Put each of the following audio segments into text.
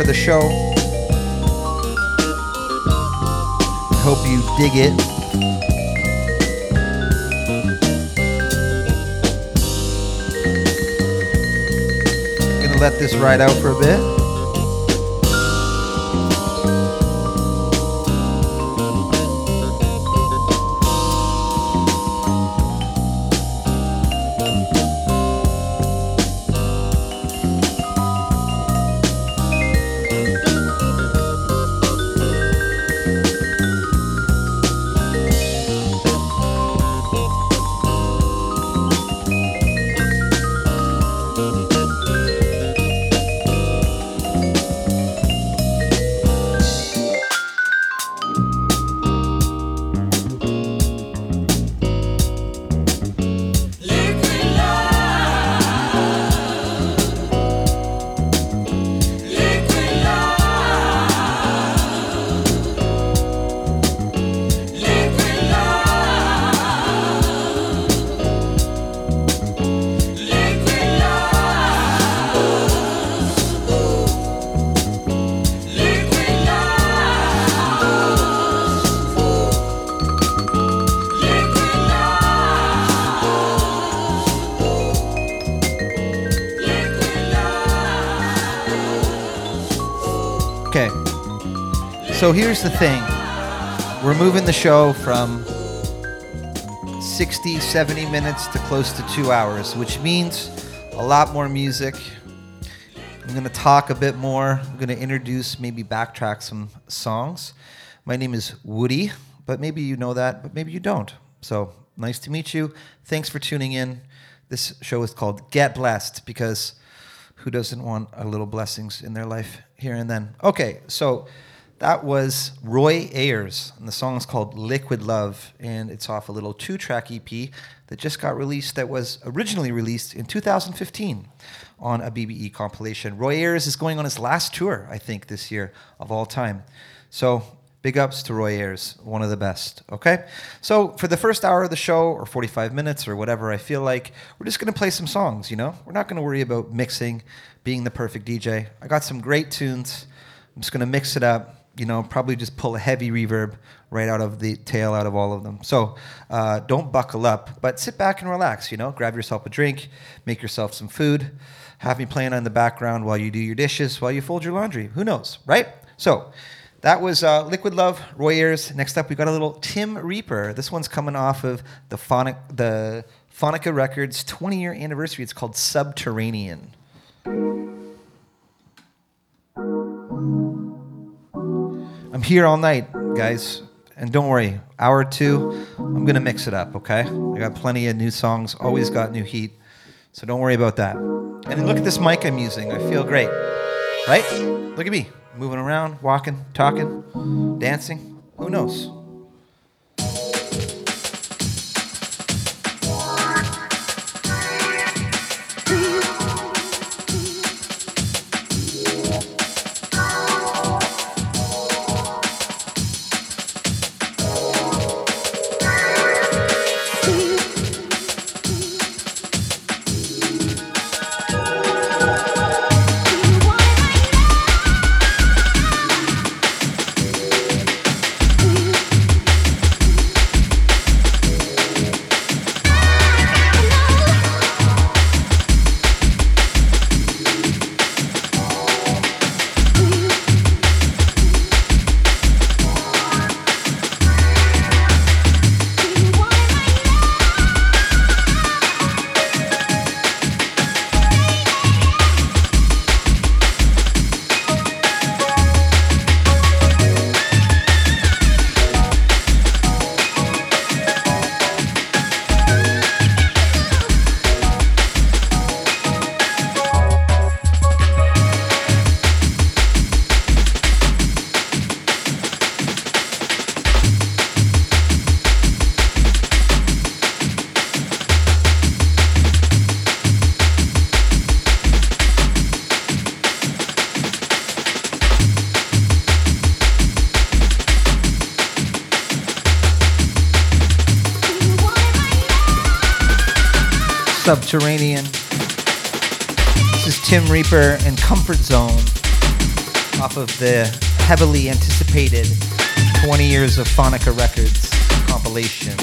For the show. I hope you dig it. Gonna let this ride out for a bit. So here's the thing. We're moving the show from 60, 70 minutes to close to two hours, which means a lot more music. I'm going to talk a bit more. I'm going to introduce, maybe backtrack some songs. My name is Woody, but maybe you know that, but maybe you don't. So nice to meet you. Thanks for tuning in. This show is called Get Blessed because Who doesn't want a little blessings in their life here and then? Okay, so that was Roy Ayers, and the song is called Liquid Love, and it's off a little two track EP that just got released that was originally released in 2015 on a BBE compilation. Roy Ayers is going on his last tour, I think, this year of all time. So big ups to Roy Ayers, one of the best. Okay? So for the first hour of the show, or 45 minutes, or whatever I feel like, we're just going to play some songs, you know? We're not going to worry about mixing, being the perfect DJ. I got some great tunes. I'm just going to mix it up you know, probably just pull a heavy reverb right out of the tail out of all of them. So uh, don't buckle up, but sit back and relax. You know, grab yourself a drink, make yourself some food, have me playing on the background while you do your dishes, while you fold your laundry. Who knows, right? So that was uh, Liquid Love, Roy Ayers. Next up, we got a little Tim Reaper. This one's coming off of the Phonic, the Phonica Records 20 year anniversary. It's called Subterranean. I'm here all night, guys. And don't worry, hour two, I'm going to mix it up, okay? I got plenty of new songs, always got new heat. So don't worry about that. And look at this mic I'm using. I feel great. Right? Look at me. Moving around, walking, talking, dancing. Who knows? Reaper and Comfort Zone off of the heavily anticipated 20 Years of Phonica Records compilation.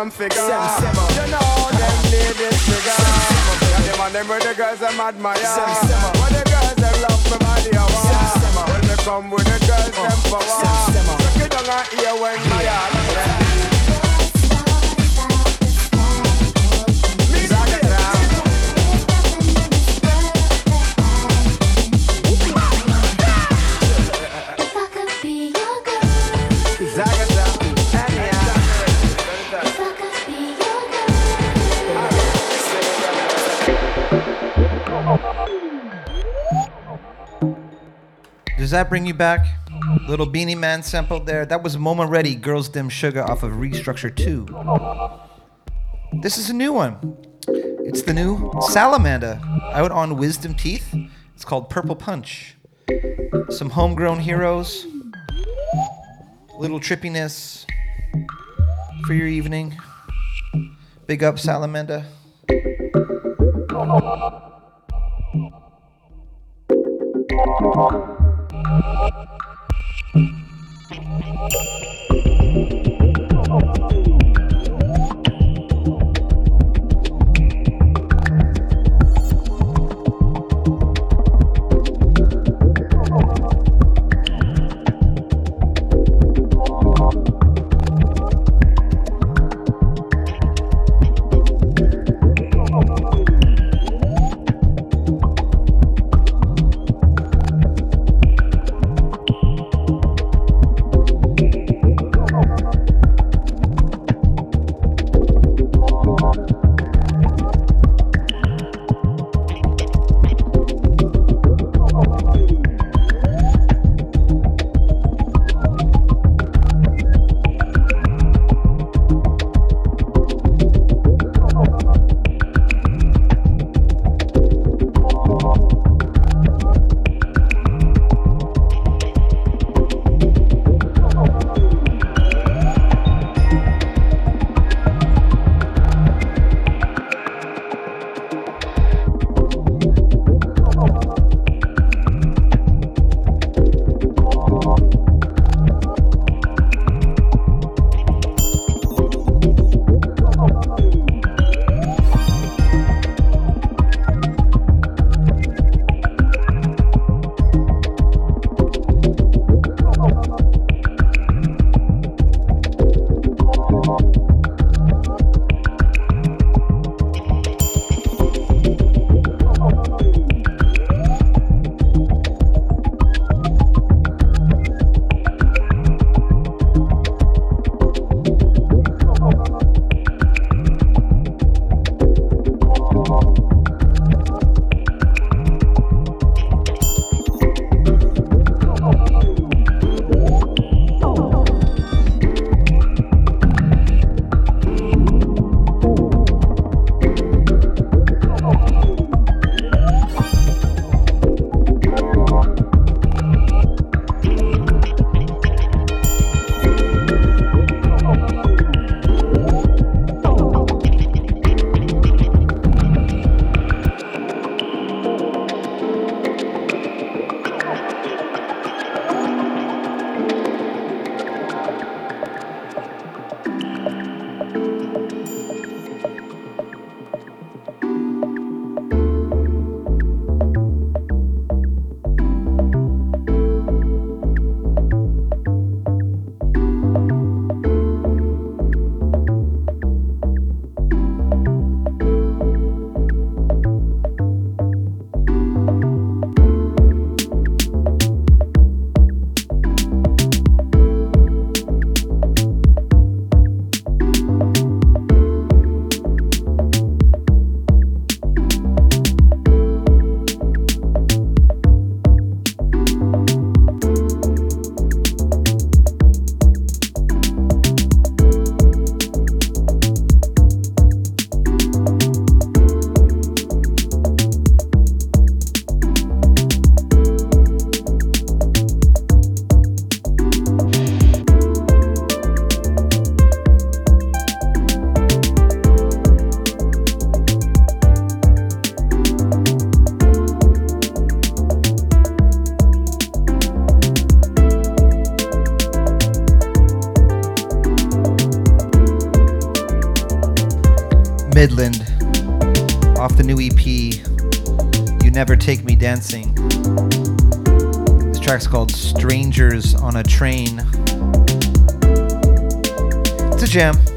Shape and figure. You know them need this figure. And the man, them with the girls, them admire. When the girls, them love me body, want. When they come with the girls, them power. Check it down and hear when my heart Does that bring you back? Little Beenie Man sampled there. That was Moma Ready, Girls Dem Sugar off of Restructure 2. This is a new one. It's the new Salamander out on Wisdom Teeth. It's called Purple Punch. Some homegrown heroes, little trippiness for your evening. Big up, Salamander. Thank you. Jam.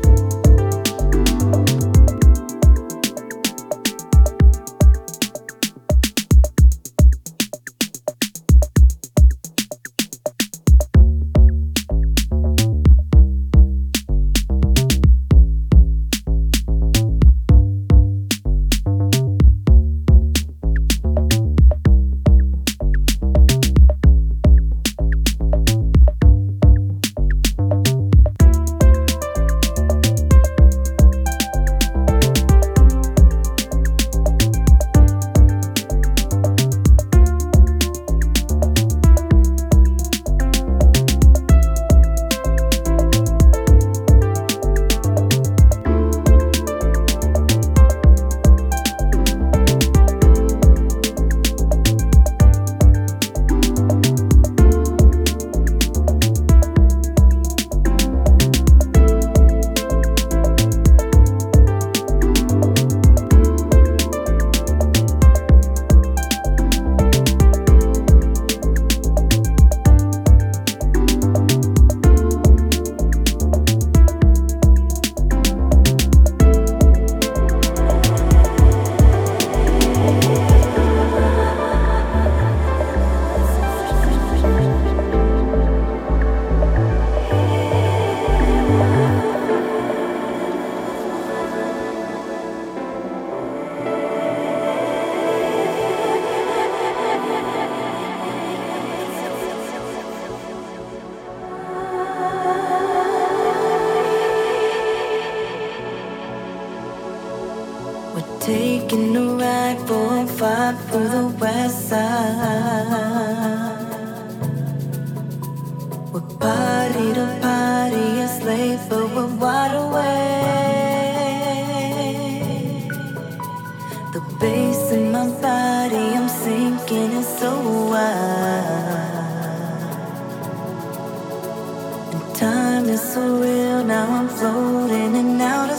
but we're wide awake. The bass in my body, I'm sinking, it's so wild. And time is so real, now I'm floating and out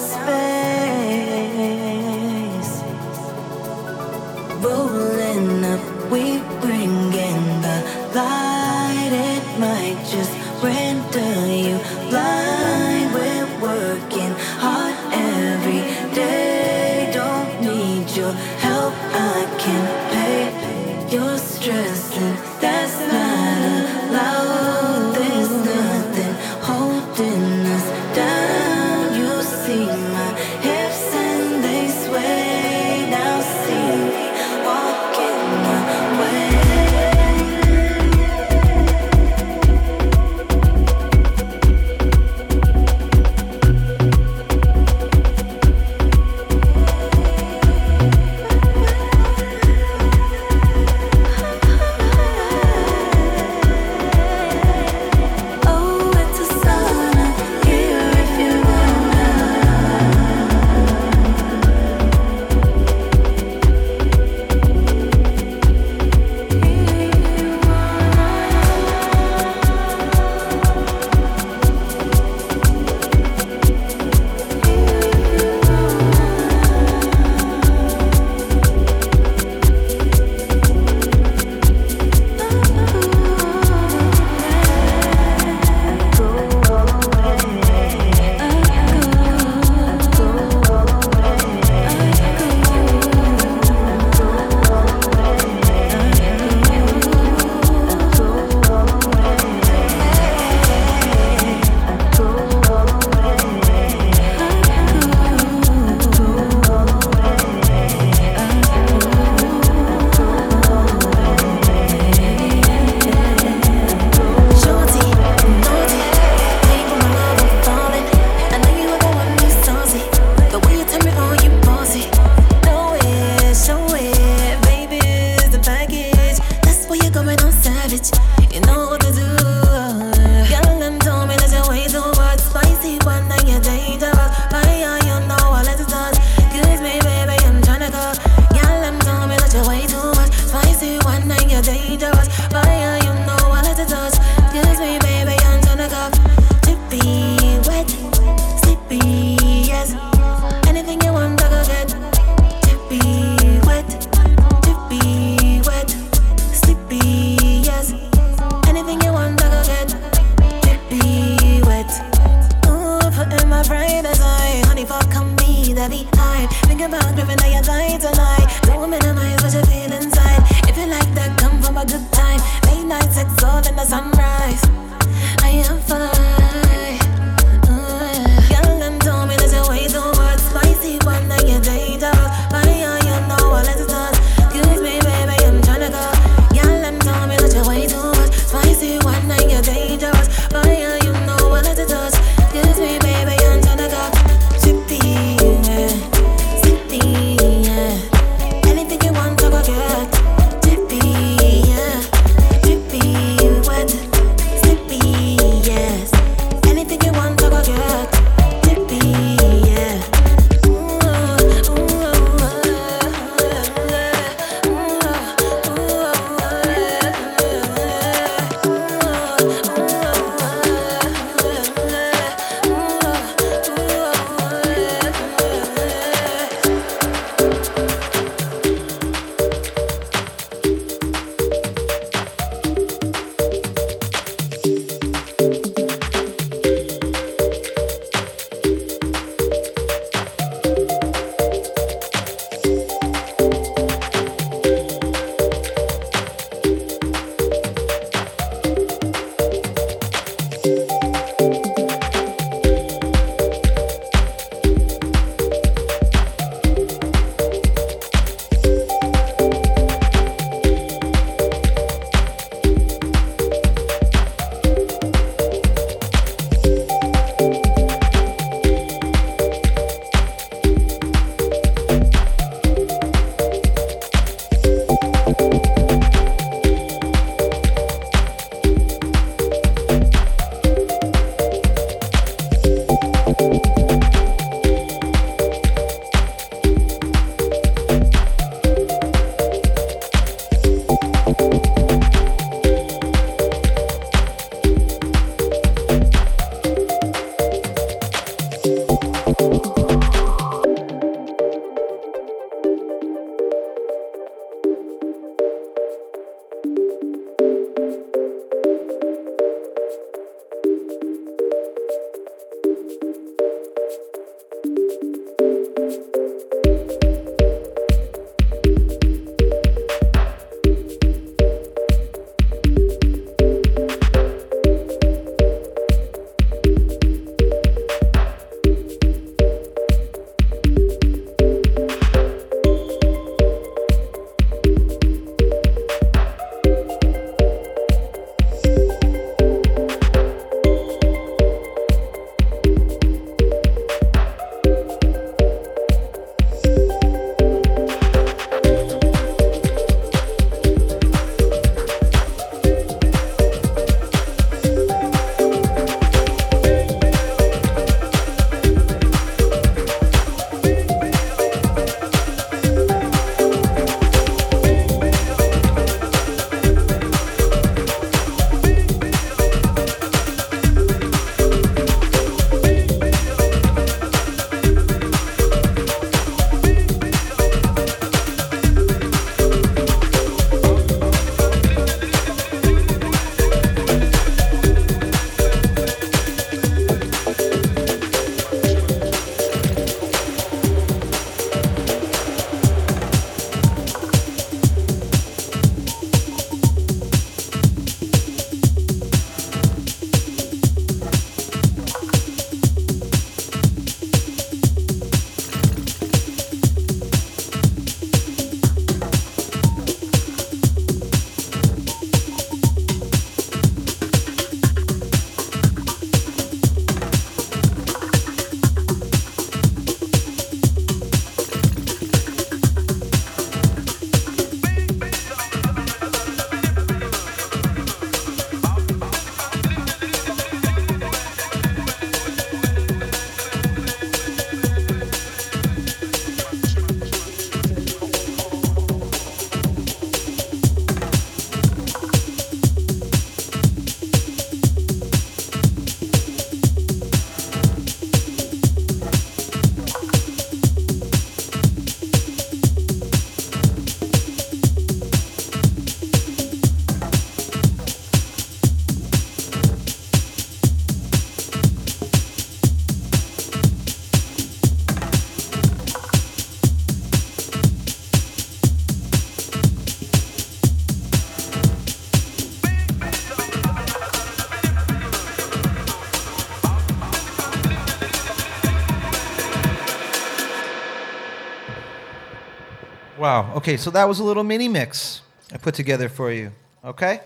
Okay, so that was a little mini mix I put together for you. Okay,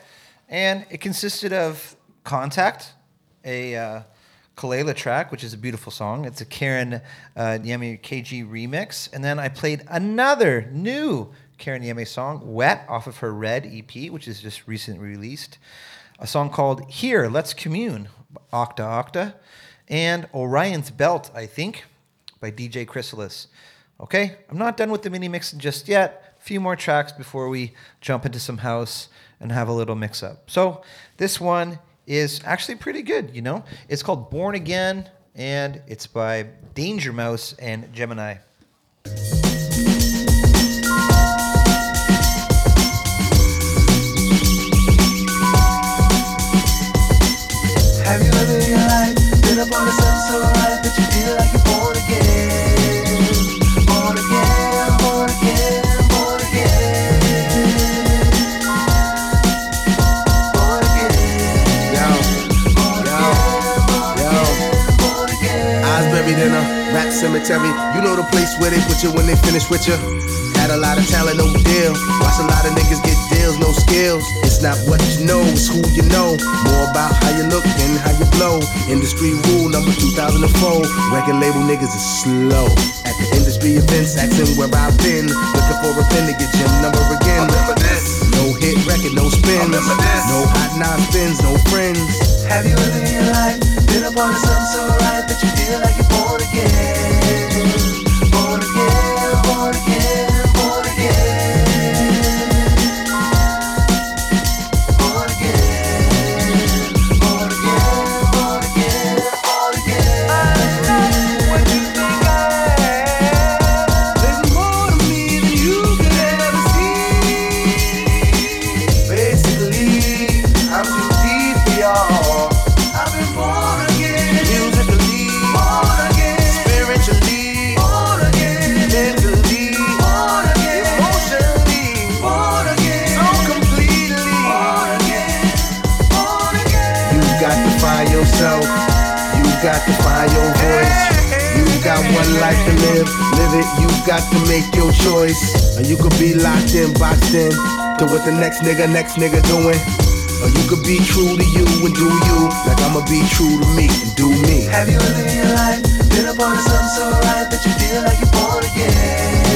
and it consisted of "Contact," a uh, Kelela track, which is a beautiful song. It's a Karen uh, Nyame KG remix, and then I played another new Karen Nyame song, "Wet," off of her Red EP, which is just recently released. A song called "Here, Let's Commune," Octa Octa, and Orion's Belt, I think, by DJ Chrysalis. Okay, I'm not done with the mini mix just yet. Few more tracks before we jump into some house and have a little mix up. So this one is actually pretty good, you know? It's called Born Again and it's by Danger Mouse and Jemini. Have you rap cemetery. You know the place where they put you when they finish with you. Had a lot of talent, no deal. Watch a lot of niggas get deals, no skills. It's not what you know, it's who you know. More about how you look and how you blow. Industry rule number 2004. Record label niggas is slow. At the industry events, asking where I've been. Looking for a pen to get your number again. Remember this. No hit record, no spins. No hot nine spins, no friends. Have you ever in your life been up on the sun so right that you feel like you're born again? Got to make your choice. Or you could be locked in, boxed in to what the next nigga, next nigga doing. Or you could be true to you and do you like I'ma be true to me and do me. Have you ever in your life been the sun so right that you feel like you're born again?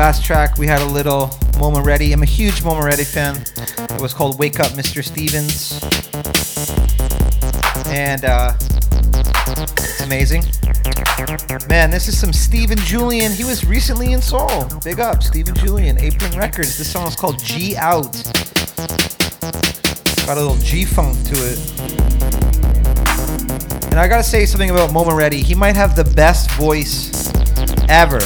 Last track we had a little Momo Ready. I'm a huge Momo Ready fan. It was called Wake Up, Mr. Stevens. And uh, it's amazing. Man, this is some Steven Julien. He was recently in Seoul. Big up, Steven Julien, Apron Records. This song is called G Out. Got a little G funk to it. And I gotta say something about Momo Reddy. He might have the best voice ever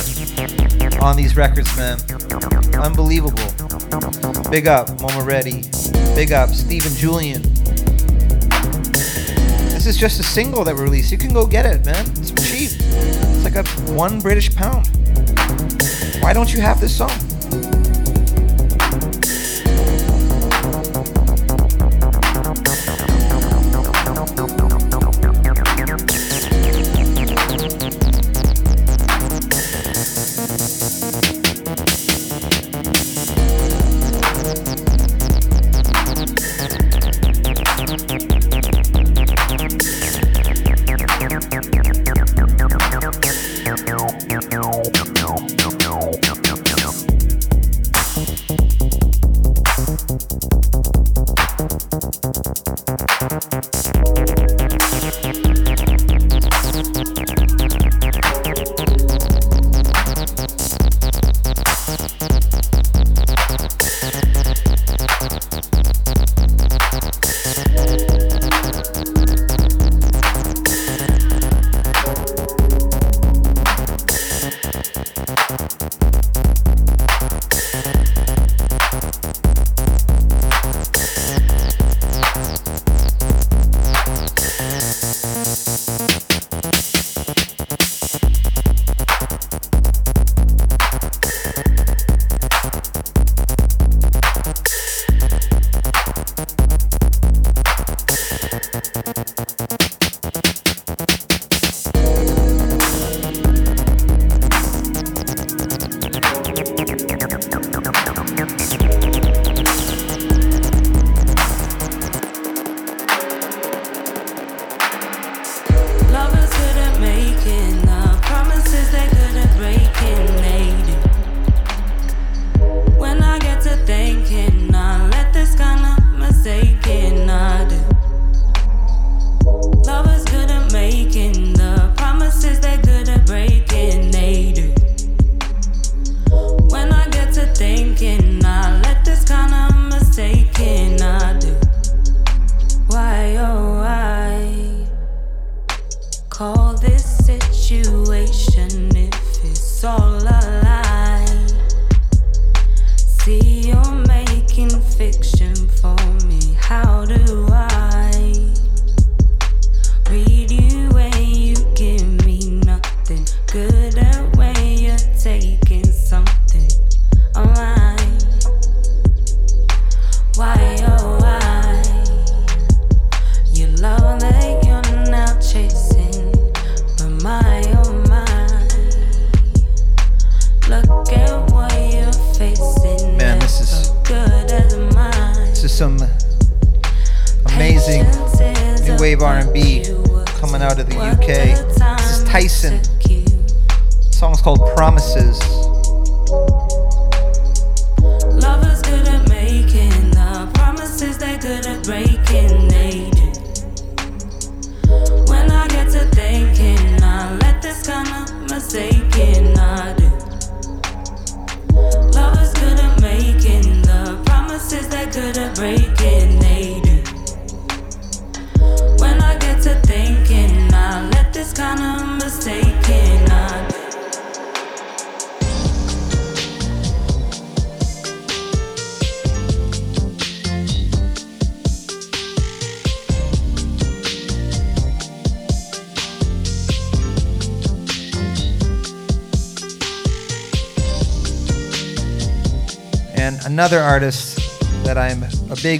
on these records, man. Unbelievable. Big up, Momo Reddy. Big up, Steven Julien. This is just a single that we released. You can go get it, man. It's cheap. It's like a one British pound. Why don't you have this song?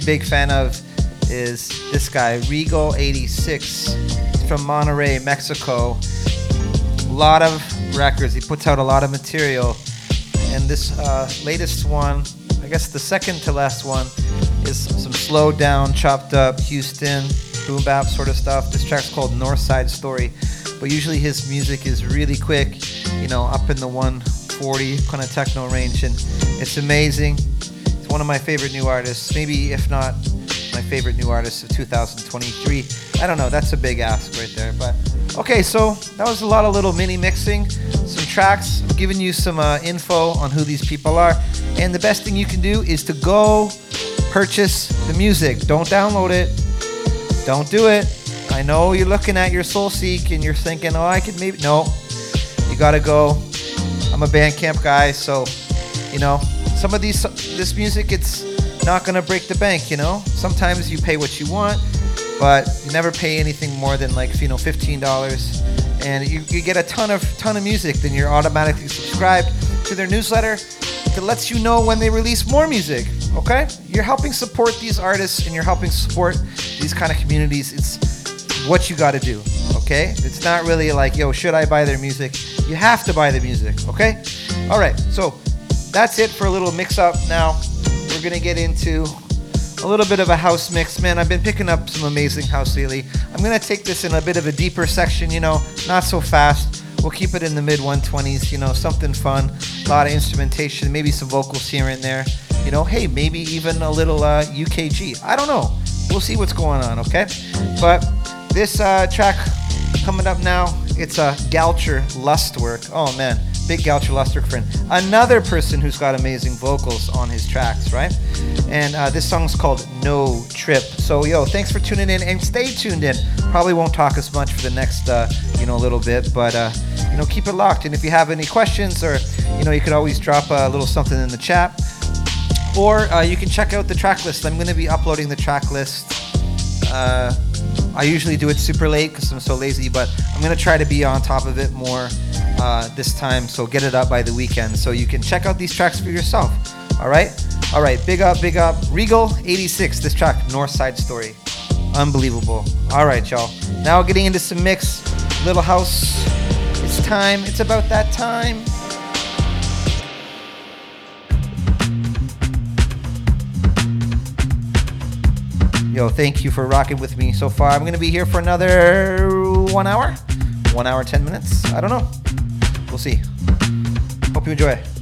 Big, fan of is this guy, Regal86. From Monterrey, Mexico. A lot of records. He puts out a lot of material. And this uh, latest one, I guess the second to last one, is some slowed down, chopped up Houston boom bap sort of stuff. This track's called North Side Story. But usually his music is really quick, you know, up in the 140 kind of techno range. And it's amazing. One of my favorite new artists, maybe if not my favorite new artist of 2023. I don't know, that's a big ask right there. But okay, so that was a lot of little mini mixing, some tracks, I'm giving you some uh, info on who these people are. And the best thing you can do is to go purchase the music. Don't download it. Don't do it. I know you're looking at your Soulseek and you're thinking, oh, I could maybe. No, you gotta go. I'm a Bandcamp guy, so you know some of these this music it's not gonna break the bank. You know, sometimes you pay what you want, but you never pay anything more than like you know fifteen dollars, and you, you get a ton of ton of music. Then you're automatically subscribed to their newsletter that lets you know when they release more music. Okay, you're helping support these artists and you're helping support these kind of communities. It's what you got to do. Okay, it's not really like yo, should I buy their music? You have to buy the music. Okay, all right. So that's it for a little mix up. Now we're gonna get into a little bit of a house mix. Man, I've been picking up some amazing house lately. I'm gonna take this in a bit of a deeper section. You know, not so fast. We'll keep it in the mid 120s. You know, something fun. A lot of instrumentation, maybe some vocals here and there. You know, hey, maybe even a little uh, UKG. I don't know. We'll see what's going on. Okay, but this uh, track coming up now, it's a Gaucher Lustwerk. Oh man, big Gaucher friend. Another person who's got amazing vocals on his tracks, right? And uh, this song's called No Trip. So yo, thanks for tuning in and stay tuned in. Probably won't talk as much for the next, uh, you know, little bit, but uh, you know, keep it locked. And if you have any questions, or you know, you could always drop a little something in the chat, or uh, you can check out the track list. I'm going to be uploading the track list. I usually do it super late because I'm so lazy, but I'm gonna try to be on top of it more uh, this time. So get it up by the weekend, so you can check out these tracks for yourself. All right, all right. Big up, big up. Regal 86. This track, North Side Story, unbelievable. All right, y'all. Now getting into some mix, little house. It's time. It's about that time. Yo, thank you for rocking with me so far. I'm going to be here for another one hour, one hour, 10 minutes. I don't know. We'll see. Hope you enjoy.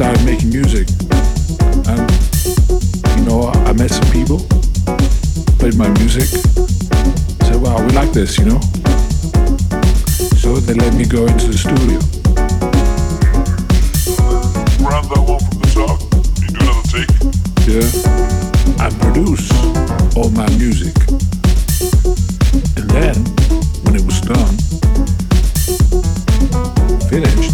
started making music, and you know, I met some people, played my music, said, "Wow, we like this," you know. So they let me go into the studio. Grab that one from the top. You do another take. Yeah. I produce all my music, and then when it was done, finished.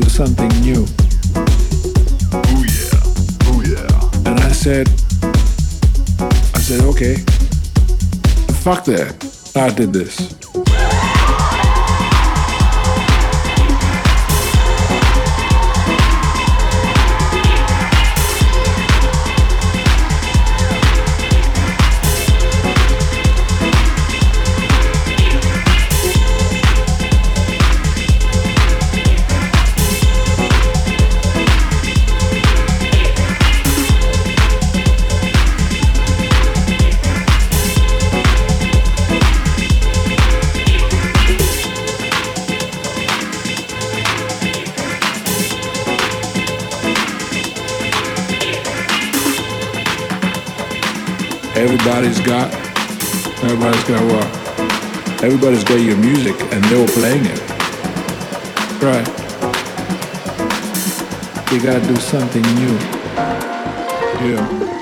do something new. Oh yeah, oh yeah. And I said, I said, okay, fuck that. I did this. Everybody's got, everybody's got what? Everybody's got your music and they were playing it. Right. You gotta do something new. Yeah.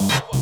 Thank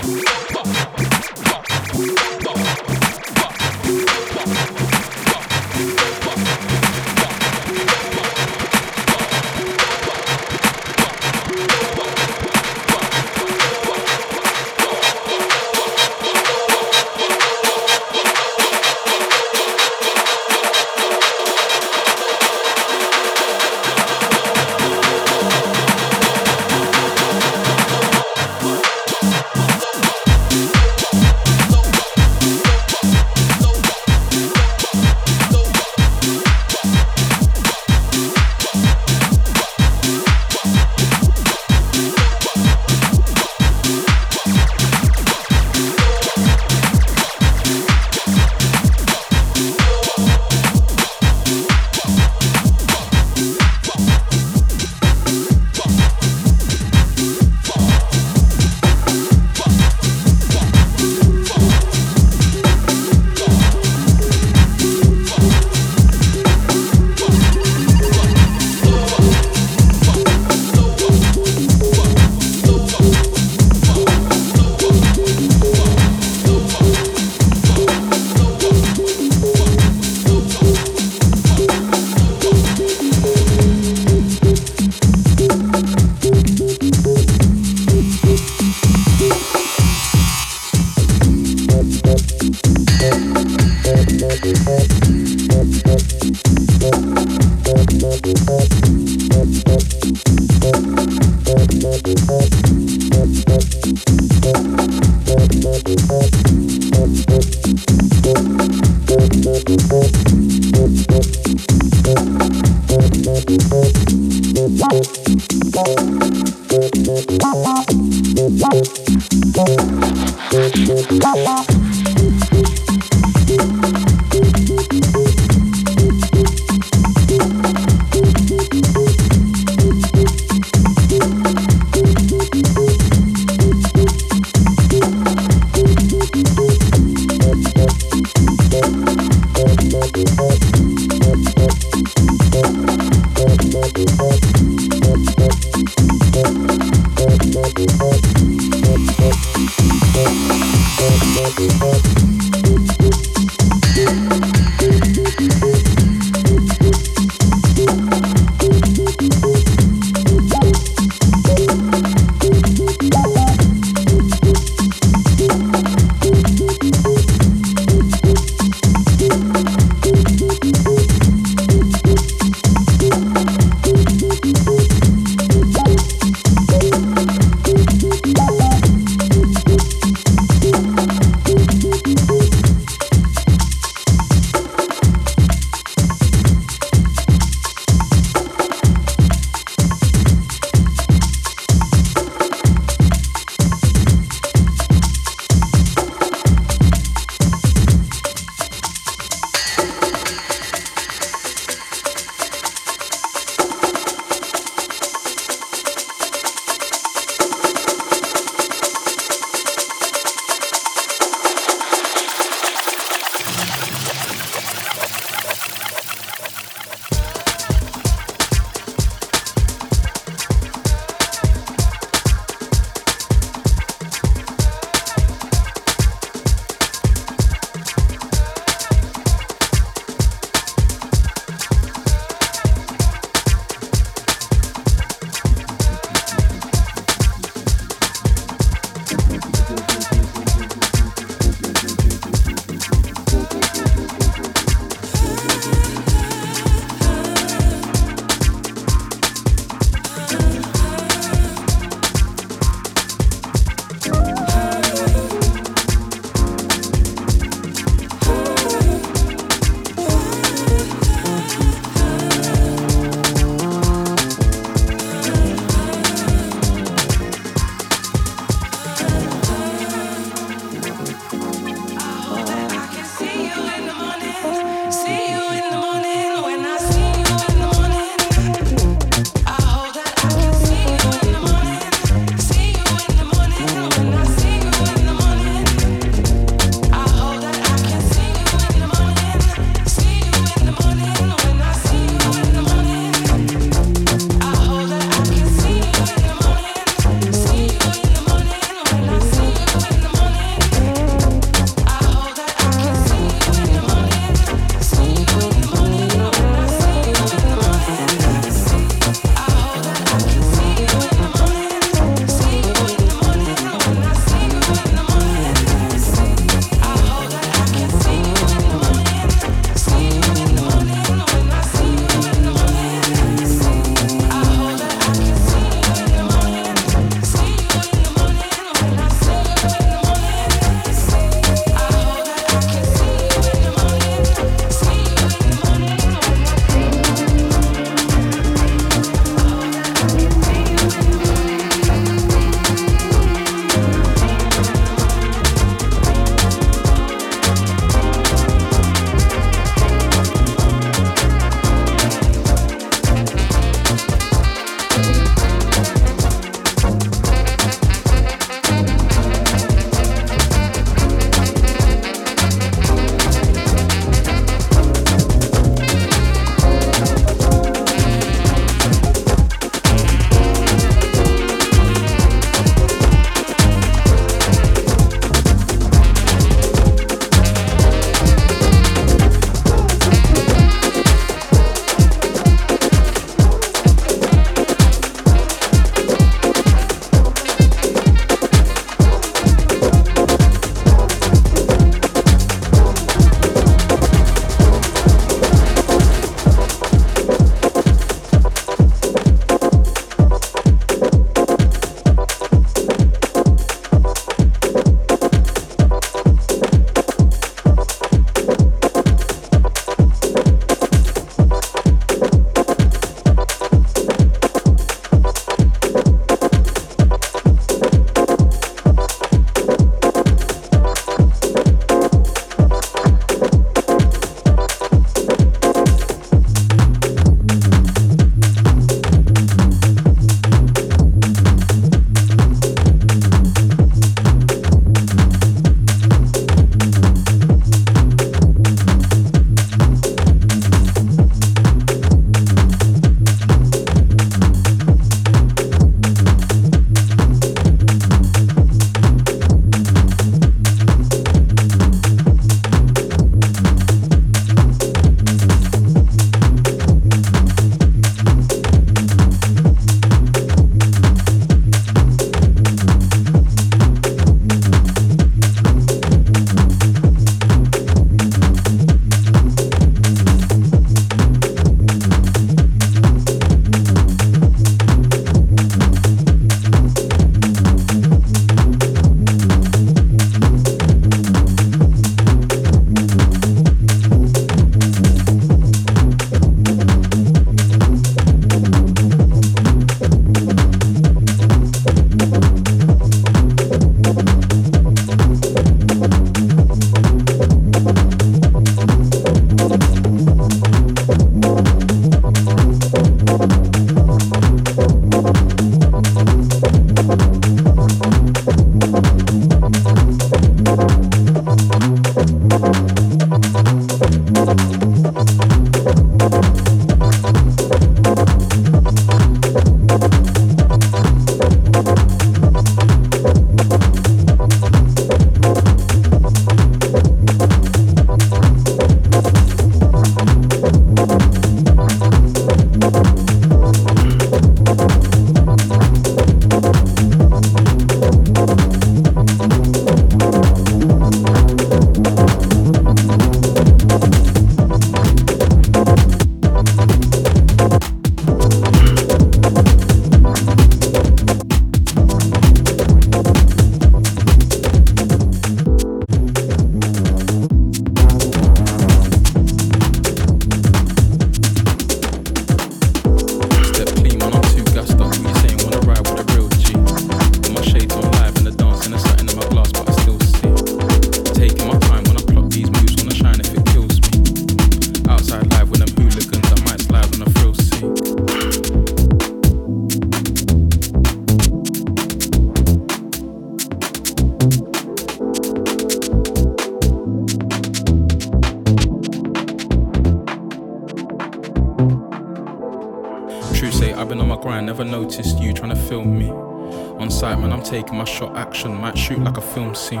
film scene.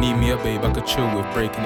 Need me a babe I could chill with, breaking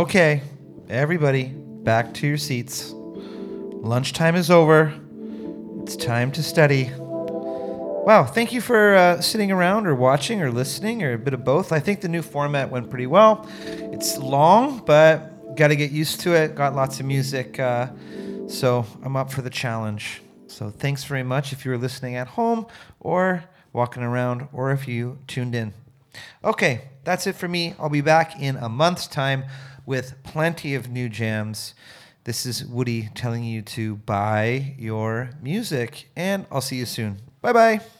okay, everybody, back to your seats. Lunchtime is over. It's time to study. Wow, thank you for uh, sitting around or watching or listening or a bit of both. I think the new format went pretty well. It's long, but got to get used to it. Got lots of music, uh, so I'm up for the challenge. So thanks very much if you were listening at home or walking around or if you tuned in. Okay, that's it for me. I'll be back in a month's time with plenty of new jams. This is Woody telling you to buy your music, and I'll see you soon. Bye bye.